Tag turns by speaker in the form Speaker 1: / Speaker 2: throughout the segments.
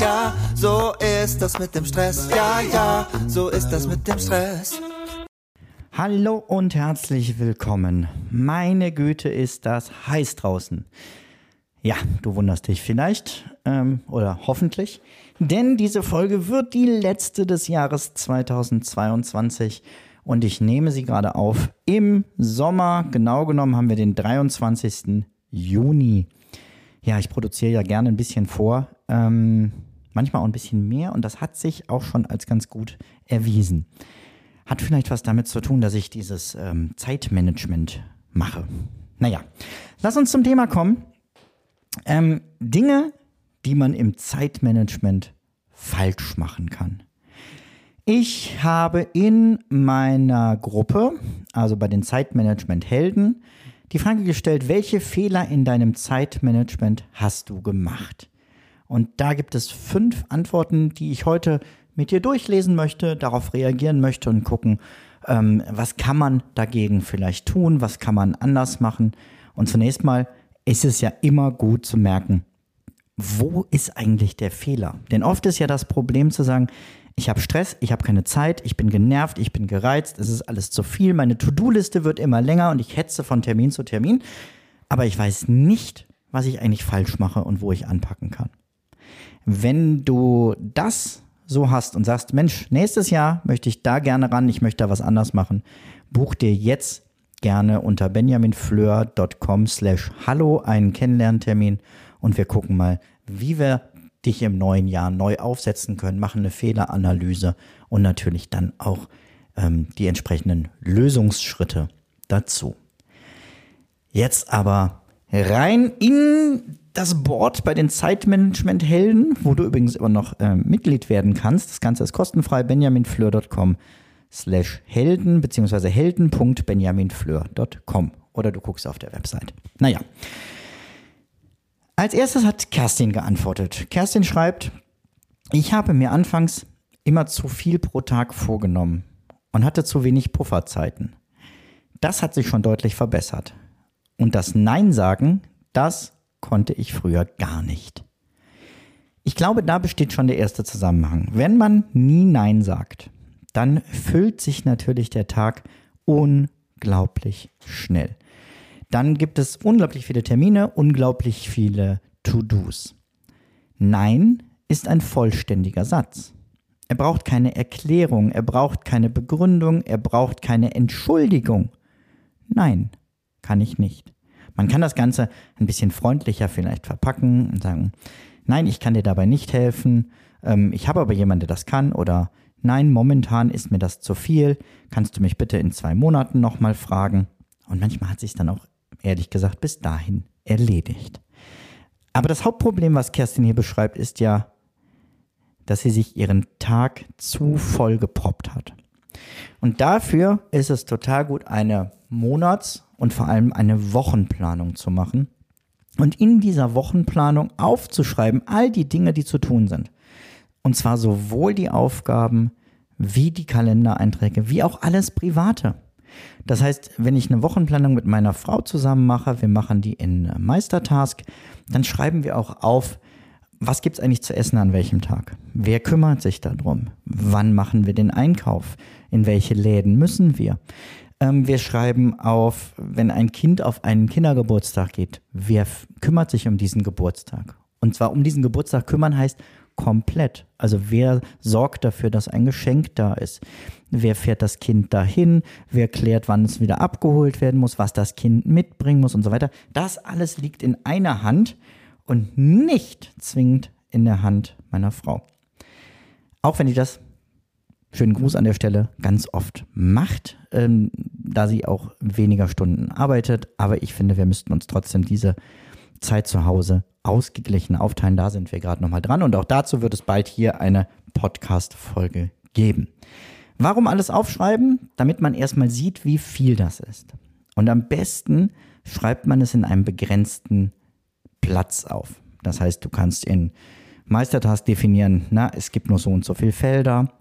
Speaker 1: ja, so ist das mit dem Stress. Ja, ja, so ist das mit dem Stress.
Speaker 2: Hallo und herzlich willkommen. Meine Güte ist das heiß draußen. Ja, du wunderst dich vielleicht ähm, oder hoffentlich, denn diese Folge wird die letzte des Jahres 2022 und ich nehme sie gerade auf im Sommer. Genau genommen haben wir den 23. Juni. Ja, ich produziere ja gerne ein bisschen vor, ähm, manchmal auch ein bisschen mehr und das hat sich auch schon als ganz gut erwiesen. Hat vielleicht was damit zu tun, dass ich dieses ähm, Zeitmanagement mache. Naja, lass uns zum Thema kommen. Ähm, Dinge, die man im Zeitmanagement falsch machen kann. Ich habe in meiner Gruppe, also bei den Zeitmanagement-Helden, die Frage gestellt, welche Fehler in deinem Zeitmanagement hast du gemacht? Und da gibt es fünf Antworten, die ich heute mit dir durchlesen möchte, darauf reagieren möchte und gucken, ähm, was kann man dagegen vielleicht tun, was kann man anders machen. Und zunächst mal ist es ja immer gut zu merken, wo ist eigentlich der Fehler? Denn oft ist ja das Problem zu sagen, ich habe Stress, ich habe keine Zeit, ich bin genervt, ich bin gereizt, es ist alles zu viel, meine To-Do-Liste wird immer länger und ich hetze von Termin zu Termin, aber ich weiß nicht, was ich eigentlich falsch mache und wo ich anpacken kann. Wenn du das so hast und sagst, Mensch, nächstes Jahr möchte ich da gerne ran, ich möchte da was anders machen, buch dir jetzt gerne unter benjaminfleur.com slash hallo einen Kennenlerntermin und wir gucken mal, wie wir dich im neuen Jahr neu aufsetzen können, machen eine Fehleranalyse und natürlich dann auch ähm, die entsprechenden Lösungsschritte dazu. Jetzt aber rein in das Board bei den Zeitmanagement-Helden, wo du übrigens immer noch äh, Mitglied werden kannst. Das Ganze ist kostenfrei. benjaminfleur.com slash helden beziehungsweise helden.benjaminfleur.com oder du guckst auf der Website. Naja. Als erstes hat Kerstin geantwortet. Kerstin schreibt, ich habe mir anfangs immer zu viel pro Tag vorgenommen und hatte zu wenig Pufferzeiten. Das hat sich schon deutlich verbessert. Und das Nein sagen, das konnte ich früher gar nicht. Ich glaube, da besteht schon der erste Zusammenhang. Wenn man nie Nein sagt, dann füllt sich natürlich der Tag unglaublich schnell. Dann gibt es unglaublich viele Termine, unglaublich viele To-Dos. Nein ist ein vollständiger Satz. Er braucht keine Erklärung, er braucht keine Begründung, er braucht keine Entschuldigung. Nein, kann ich nicht. Man kann das Ganze ein bisschen freundlicher vielleicht verpacken und sagen, nein, ich kann dir dabei nicht helfen, ähm, ich habe aber jemanden, der das kann oder nein, momentan ist mir das zu viel, kannst du mich bitte in zwei Monaten nochmal fragen. Und manchmal hat sich dann auch, ehrlich gesagt, bis dahin erledigt. Aber das Hauptproblem, was Kerstin hier beschreibt, ist ja, dass sie sich ihren Tag zu voll geproppt hat. Und dafür ist es total gut, eine Monats- und vor allem eine Wochenplanung zu machen und in dieser Wochenplanung aufzuschreiben all die Dinge, die zu tun sind. Und zwar sowohl die Aufgaben wie die Kalendereinträge, wie auch alles Private. Das heißt, wenn ich eine Wochenplanung mit meiner Frau zusammen mache, wir machen die in Meistertask, dann schreiben wir auch auf, was gibt es eigentlich zu essen an welchem Tag? Wer kümmert sich darum? Wann machen wir den Einkauf? In welche Läden müssen wir? Ähm, wir schreiben auf, wenn ein Kind auf einen Kindergeburtstag geht, wer kümmert sich um diesen Geburtstag? Und zwar um diesen Geburtstag kümmern heißt komplett. Also wer sorgt dafür, dass ein Geschenk da ist? Wer fährt das Kind dahin? Wer klärt, wann es wieder abgeholt werden muss, was das Kind mitbringen muss und so weiter? Das alles liegt in einer Hand und nicht zwingend in der Hand meiner Frau. Auch wenn ich das schönen Gruß an der Stelle, ganz oft macht, ähm, da sie auch weniger Stunden arbeitet. Aber ich finde, wir müssten uns trotzdem diese Zeit zu Hause ausgeglichen aufteilen. Da sind wir gerade nochmal dran. Und auch dazu wird es bald hier eine Podcast-Folge geben. Warum alles aufschreiben? Damit man erstmal sieht, wie viel das ist. Und am besten schreibt man es in einem begrenzten Platz auf. Das heißt, du kannst in Meistertask definieren, na, es gibt nur so und so viele Felder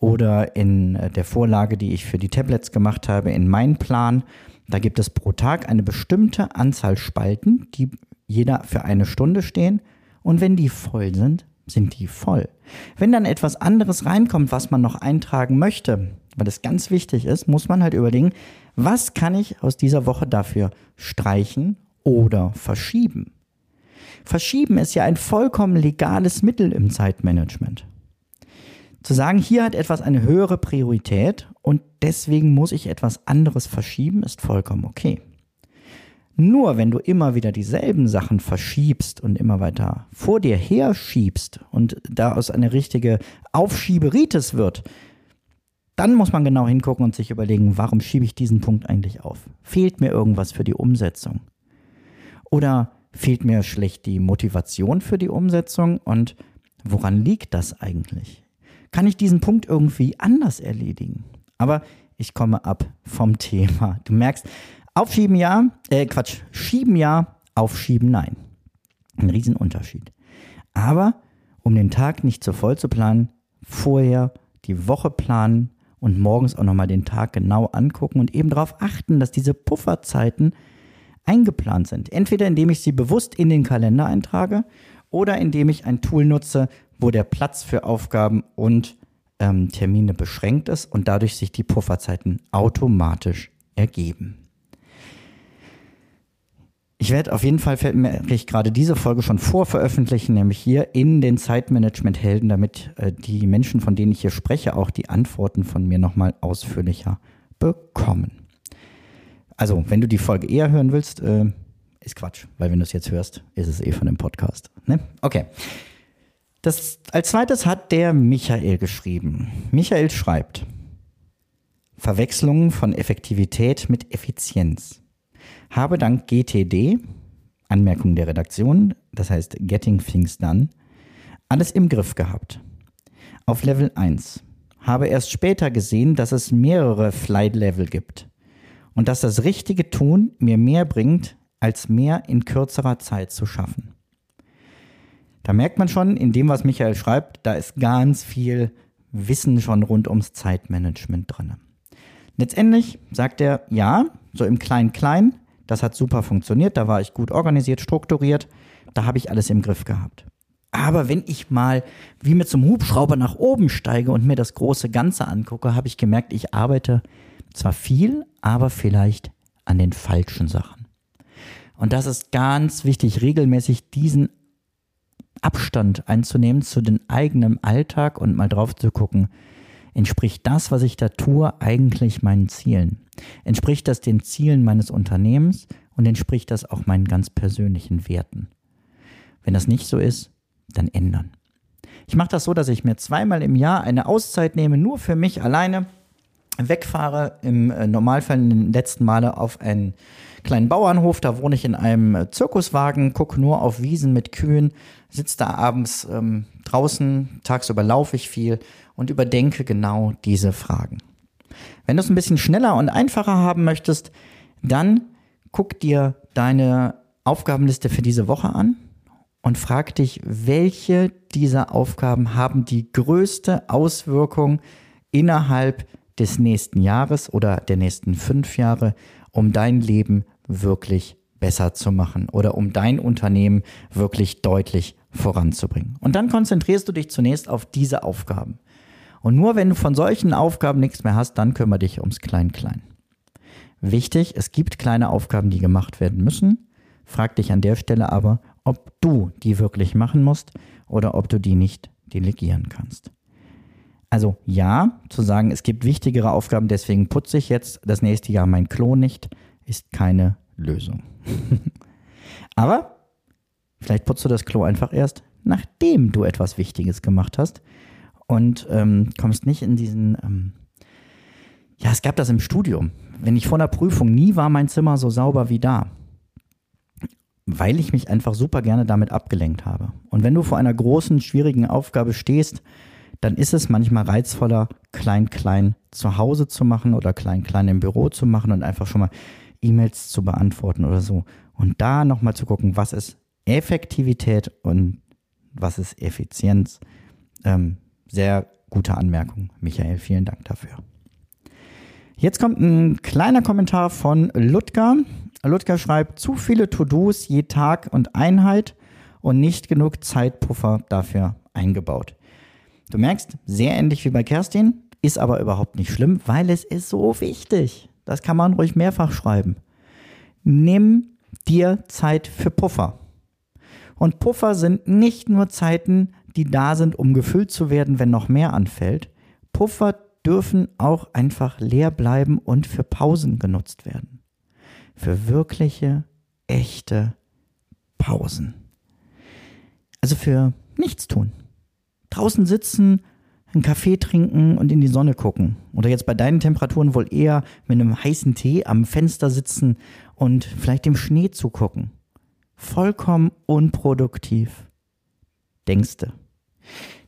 Speaker 2: oder in äh, der Vorlage, die ich für die Tablets gemacht habe, in meinen Plan. Da gibt es pro Tag eine bestimmte Anzahl Spalten, die jeder für eine Stunde stehen. Und wenn die voll sind, sind die voll. Wenn dann etwas anderes reinkommt, was man noch eintragen möchte, weil das ganz wichtig ist, muss man halt überlegen, was kann ich aus dieser Woche dafür streichen oder verschieben. Verschieben ist ja ein vollkommen legales Mittel im Zeitmanagement. Zu sagen, hier hat etwas eine höhere Priorität und deswegen muss ich etwas anderes verschieben, ist vollkommen okay. Nur wenn du immer wieder dieselben Sachen verschiebst und immer weiter vor dir herschiebst und daraus eine richtige Aufschieberitis wird, dann muss man genau hingucken und sich überlegen, warum schiebe ich diesen Punkt eigentlich auf? Fehlt mir irgendwas für die Umsetzung? Oder fehlt mir schlecht die Motivation für die Umsetzung? Und woran liegt das eigentlich? Kann ich diesen Punkt irgendwie anders erledigen? Aber ich komme ab vom Thema. Du merkst, aufschieben ja, äh Quatsch, schieben ja, aufschieben nein. Ein Riesenunterschied. Aber um den Tag nicht zu voll zu planen, vorher die Woche planen, und morgens auch nochmal den Tag genau angucken und eben darauf achten, dass diese Pufferzeiten eingeplant sind. Entweder indem ich sie bewusst in den Kalender eintrage oder indem ich ein Tool nutze, wo der Platz für Aufgaben und ähm, Termine beschränkt ist und dadurch sich die Pufferzeiten automatisch ergeben. Ich werde auf jeden Fall ich gerade diese Folge schon vorveröffentlichen, nämlich hier in den Zeitmanagement-Helden, damit äh, die Menschen, von denen ich hier spreche, auch die Antworten von mir nochmal ausführlicher bekommen. Also, wenn du die Folge eher hören willst, äh, ist Quatsch, weil wenn du es jetzt hörst, ist es eh von dem Podcast. Ne? Okay. Das, als zweites hat der Michael geschrieben. Michael schreibt, Verwechslungen von Effektivität mit Effizienz habe dank GTD, Anmerkung der Redaktion, das heißt Getting Things Done, alles im Griff gehabt. Auf Level 1. Habe erst später gesehen, dass es mehrere Flight Level gibt und dass das richtige Tun mir mehr bringt, als mehr in kürzerer Zeit zu schaffen. Da merkt man schon, in dem, was Michael schreibt, da ist ganz viel Wissen schon rund ums Zeitmanagement drin. Letztendlich sagt er, ja, so im Klein-Klein das hat super funktioniert, da war ich gut organisiert, strukturiert, da habe ich alles im Griff gehabt. Aber wenn ich mal wie mit einem Hubschrauber nach oben steige und mir das große Ganze angucke, habe ich gemerkt, ich arbeite zwar viel, aber vielleicht an den falschen Sachen. Und das ist ganz wichtig, regelmäßig diesen Abstand einzunehmen zu den eigenen Alltag und mal drauf zu gucken, Entspricht das, was ich da tue, eigentlich meinen Zielen? Entspricht das den Zielen meines Unternehmens und entspricht das auch meinen ganz persönlichen Werten? Wenn das nicht so ist, dann ändern. Ich mache das so, dass ich mir zweimal im Jahr eine Auszeit nehme, nur für mich alleine, wegfahre im äh, Normalfall in den letzten Male auf einen kleinen Bauernhof, da wohne ich in einem äh, Zirkuswagen, gucke nur auf Wiesen mit Kühen, sitze da abends ähm, draußen, tagsüber laufe ich viel und überdenke genau diese Fragen. Wenn du es ein bisschen schneller und einfacher haben möchtest, dann guck dir deine Aufgabenliste für diese Woche an und frag dich, welche dieser Aufgaben haben die größte Auswirkung innerhalb des nächsten Jahres oder der nächsten fünf Jahre, um dein Leben wirklich besser zu machen oder um dein Unternehmen wirklich deutlich voranzubringen. Und dann konzentrierst du dich zunächst auf diese Aufgaben. Und nur wenn du von solchen Aufgaben nichts mehr hast, dann kümmere dich ums Klein-Klein. Wichtig, es gibt kleine Aufgaben, die gemacht werden müssen. Frag dich an der Stelle aber, ob du die wirklich machen musst oder ob du die nicht delegieren kannst. Also ja, zu sagen, es gibt wichtigere Aufgaben, deswegen putze ich jetzt das nächste Jahr mein Klo nicht, ist keine Lösung. aber vielleicht putzt du das Klo einfach erst, nachdem du etwas Wichtiges gemacht hast und ähm, kommst nicht in diesen, ähm, ja, es gab das im Studium. Wenn ich vor einer Prüfung, nie war mein Zimmer so sauber wie da. Weil ich mich einfach super gerne damit abgelenkt habe. Und wenn du vor einer großen, schwierigen Aufgabe stehst, dann ist es manchmal reizvoller, klein-klein zu Hause zu machen oder klein-klein im Büro zu machen und einfach schon mal E-Mails zu beantworten oder so. Und da nochmal zu gucken, was ist Effektivität und was ist Effizienz. Ähm, sehr gute Anmerkung, Michael. Vielen Dank dafür. Jetzt kommt ein kleiner Kommentar von Ludger. Ludger schreibt, zu viele To-Dos je Tag und Einheit und nicht genug Zeitpuffer dafür eingebaut. Du merkst, sehr ähnlich wie bei Kerstin, ist aber überhaupt nicht schlimm, weil es ist so wichtig. Das kann man ruhig mehrfach schreiben. Nimm dir Zeit für Puffer. Und Puffer sind nicht nur Zeiten, die da sind, um gefüllt zu werden, wenn noch mehr anfällt. Puffer dürfen auch einfach leer bleiben und für Pausen genutzt werden. Für wirkliche, echte Pausen. Also für nichts tun. Draußen sitzen, einen Kaffee trinken und in die Sonne gucken. Oder jetzt bei deinen Temperaturen wohl eher mit einem heißen Tee am Fenster sitzen und vielleicht dem Schnee zugucken. Vollkommen unproduktiv. Denkste.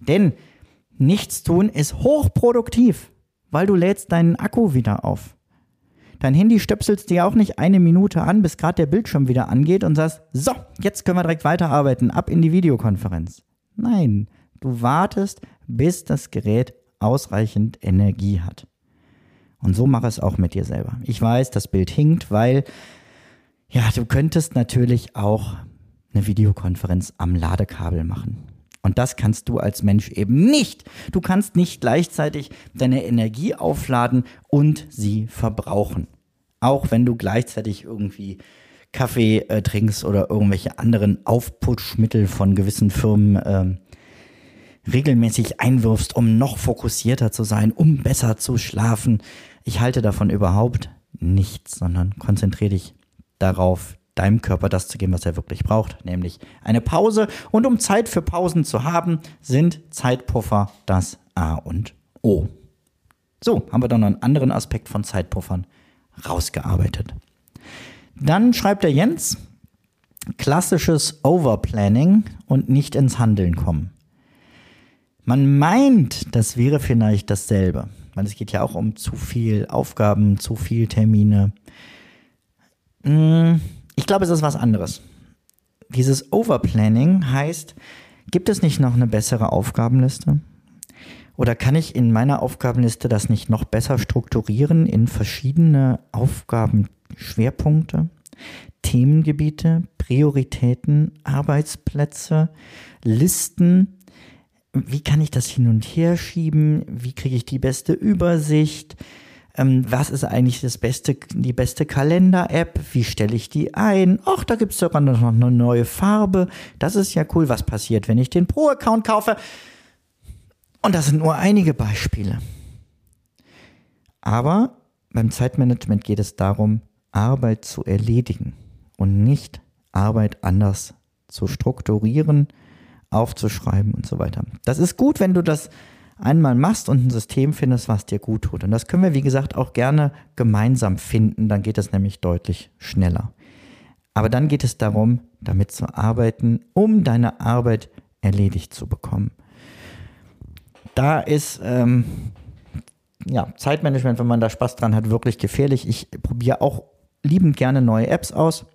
Speaker 2: Denn nichts tun ist hochproduktiv, weil du lädst deinen Akku wieder auf. Dein Handy stöpselst dir auch nicht eine Minute an, bis gerade der Bildschirm wieder angeht und sagst, so, jetzt können wir direkt weiterarbeiten, ab in die Videokonferenz. Nein, du wartest, bis das Gerät ausreichend Energie hat. Und so mach es auch mit dir selber. Ich weiß, das Bild hinkt, weil ja, du könntest natürlich auch eine Videokonferenz am Ladekabel machen. Und das kannst du als Mensch eben nicht. Du kannst nicht gleichzeitig deine Energie aufladen und sie verbrauchen. Auch wenn du gleichzeitig irgendwie Kaffee äh, trinkst oder irgendwelche anderen Aufputschmittel von gewissen Firmen äh, regelmäßig einwirfst, um noch fokussierter zu sein, um besser zu schlafen. Ich halte davon überhaupt nichts, sondern konzentriere dich darauf, deinem Körper das zu geben, was er wirklich braucht, nämlich eine Pause. Und um Zeit für Pausen zu haben, sind Zeitpuffer das A und O. So, haben wir dann einen anderen Aspekt von Zeitpuffern rausgearbeitet. Dann schreibt der Jens, klassisches Overplanning und nicht ins Handeln kommen. Man meint, das wäre vielleicht dasselbe, weil es geht ja auch um zu viel Aufgaben, zu viel Termine. Hm, ich glaube, es ist was anderes. Dieses Overplanning heißt, gibt es nicht noch eine bessere Aufgabenliste? Oder kann ich in meiner Aufgabenliste das nicht noch besser strukturieren in verschiedene Aufgabenschwerpunkte, Themengebiete, Prioritäten, Arbeitsplätze, Listen, wie kann ich das hin und her schieben? Wie kriege ich die beste Übersicht? Ähm, was ist eigentlich das beste, die beste Kalender-App? Wie stelle ich die ein? Ach, da gibt es sogar noch eine neue Farbe. Das ist ja cool. Was passiert, wenn ich den Pro-Account kaufe? Und das sind nur einige Beispiele. Aber beim Zeitmanagement geht es darum, Arbeit zu erledigen und nicht Arbeit anders zu strukturieren, aufzuschreiben und so weiter. Das ist gut, wenn du das einmal machst und ein System findest, was dir gut tut. Und das können wir, wie gesagt, auch gerne gemeinsam finden. Dann geht es nämlich deutlich schneller. Aber dann geht es darum, damit zu arbeiten, um deine Arbeit erledigt zu bekommen. Da ist ähm, ja, Zeitmanagement, wenn man da Spaß dran hat, wirklich gefährlich. Ich probiere auch liebend gerne neue Apps aus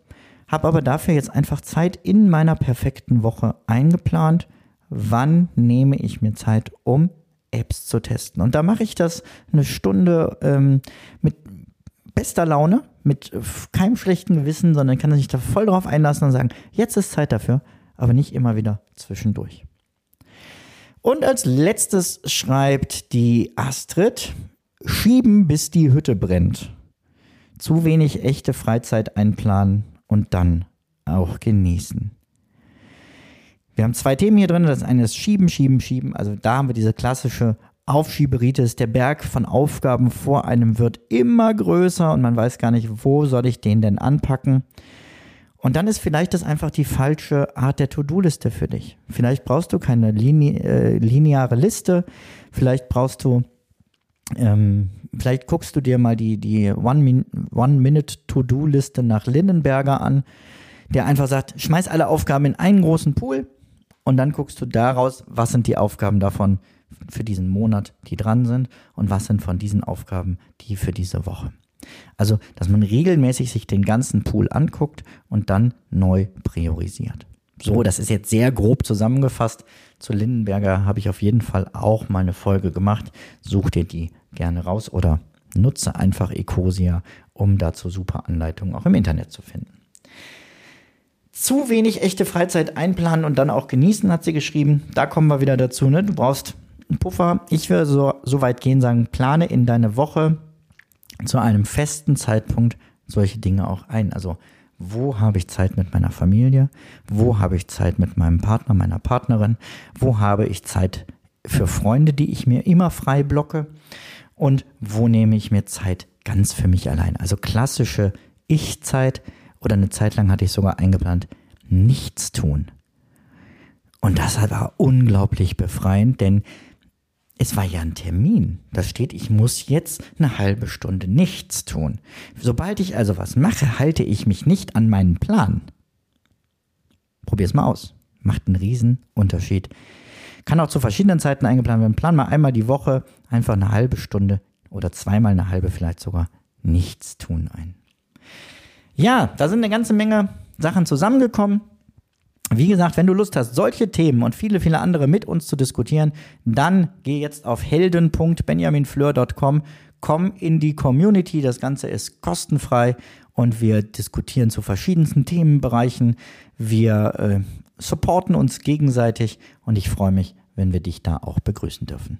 Speaker 2: habe aber dafür jetzt einfach Zeit in meiner perfekten Woche eingeplant. Wann nehme ich mir Zeit, um Apps zu testen? Und da mache ich das eine Stunde ähm, mit bester Laune, mit keinem schlechten Gewissen, sondern kann sich da voll drauf einlassen und sagen, jetzt ist Zeit dafür, aber nicht immer wieder zwischendurch. Und als letztes schreibt die Astrid, schieben bis die Hütte brennt. Zu wenig echte Freizeit einplanen und dann auch genießen. Wir haben zwei Themen hier drin. Das eine ist Schieben, Schieben, Schieben. Also da haben wir diese klassische Aufschieberitis. Der Berg von Aufgaben vor einem wird immer größer und man weiß gar nicht, wo soll ich den denn anpacken. Und dann ist vielleicht das einfach die falsche Art der To-Do-Liste für dich. Vielleicht brauchst du keine äh, lineare Liste. Vielleicht brauchst du ähm, vielleicht guckst du dir mal die, die One-Minute-To-Do-Liste nach Lindenberger an, der einfach sagt, schmeiß alle Aufgaben in einen großen Pool und dann guckst du daraus, was sind die Aufgaben davon für diesen Monat, die dran sind und was sind von diesen Aufgaben die für diese Woche. Also, dass man regelmäßig sich den ganzen Pool anguckt und dann neu priorisiert. So, das ist jetzt sehr grob zusammengefasst. Zu Lindenberger habe ich auf jeden Fall auch mal eine Folge gemacht. Such dir die gerne raus oder nutze einfach Ecosia, um dazu super Anleitungen auch im Internet zu finden. zu wenig echte Freizeit einplanen und dann auch genießen, hat sie geschrieben. Da kommen wir wieder dazu. Ne? Du brauchst einen Puffer. Ich würde so, so weit gehen, sagen, plane in deine Woche zu einem festen Zeitpunkt solche Dinge auch ein. Also wo habe ich Zeit mit meiner Familie? Wo habe ich Zeit mit meinem Partner, meiner Partnerin? Wo habe ich Zeit für Freunde, die ich mir immer frei blocke? Und wo nehme ich mir Zeit ganz für mich allein? Also klassische Ich-Zeit oder eine Zeit lang hatte ich sogar eingeplant, nichts tun. Und das war unglaublich befreiend, denn es war ja ein Termin. Da steht, ich muss jetzt eine halbe Stunde nichts tun. Sobald ich also was mache, halte ich mich nicht an meinen Plan. Probier's mal aus. Macht einen riesen Unterschied. Kann auch zu verschiedenen Zeiten eingeplant werden. Plan mal einmal die Woche einfach eine halbe Stunde oder zweimal eine halbe vielleicht sogar nichts tun ein. Ja, da sind eine ganze Menge Sachen zusammengekommen. Wie gesagt, wenn du Lust hast, solche Themen und viele, viele andere mit uns zu diskutieren, dann geh jetzt auf helden.benjaminfleur.com, komm in die Community. Das Ganze ist kostenfrei und wir diskutieren zu verschiedensten Themenbereichen. Wir äh, supporten uns gegenseitig und ich freue mich, wenn wir dich da auch begrüßen dürfen.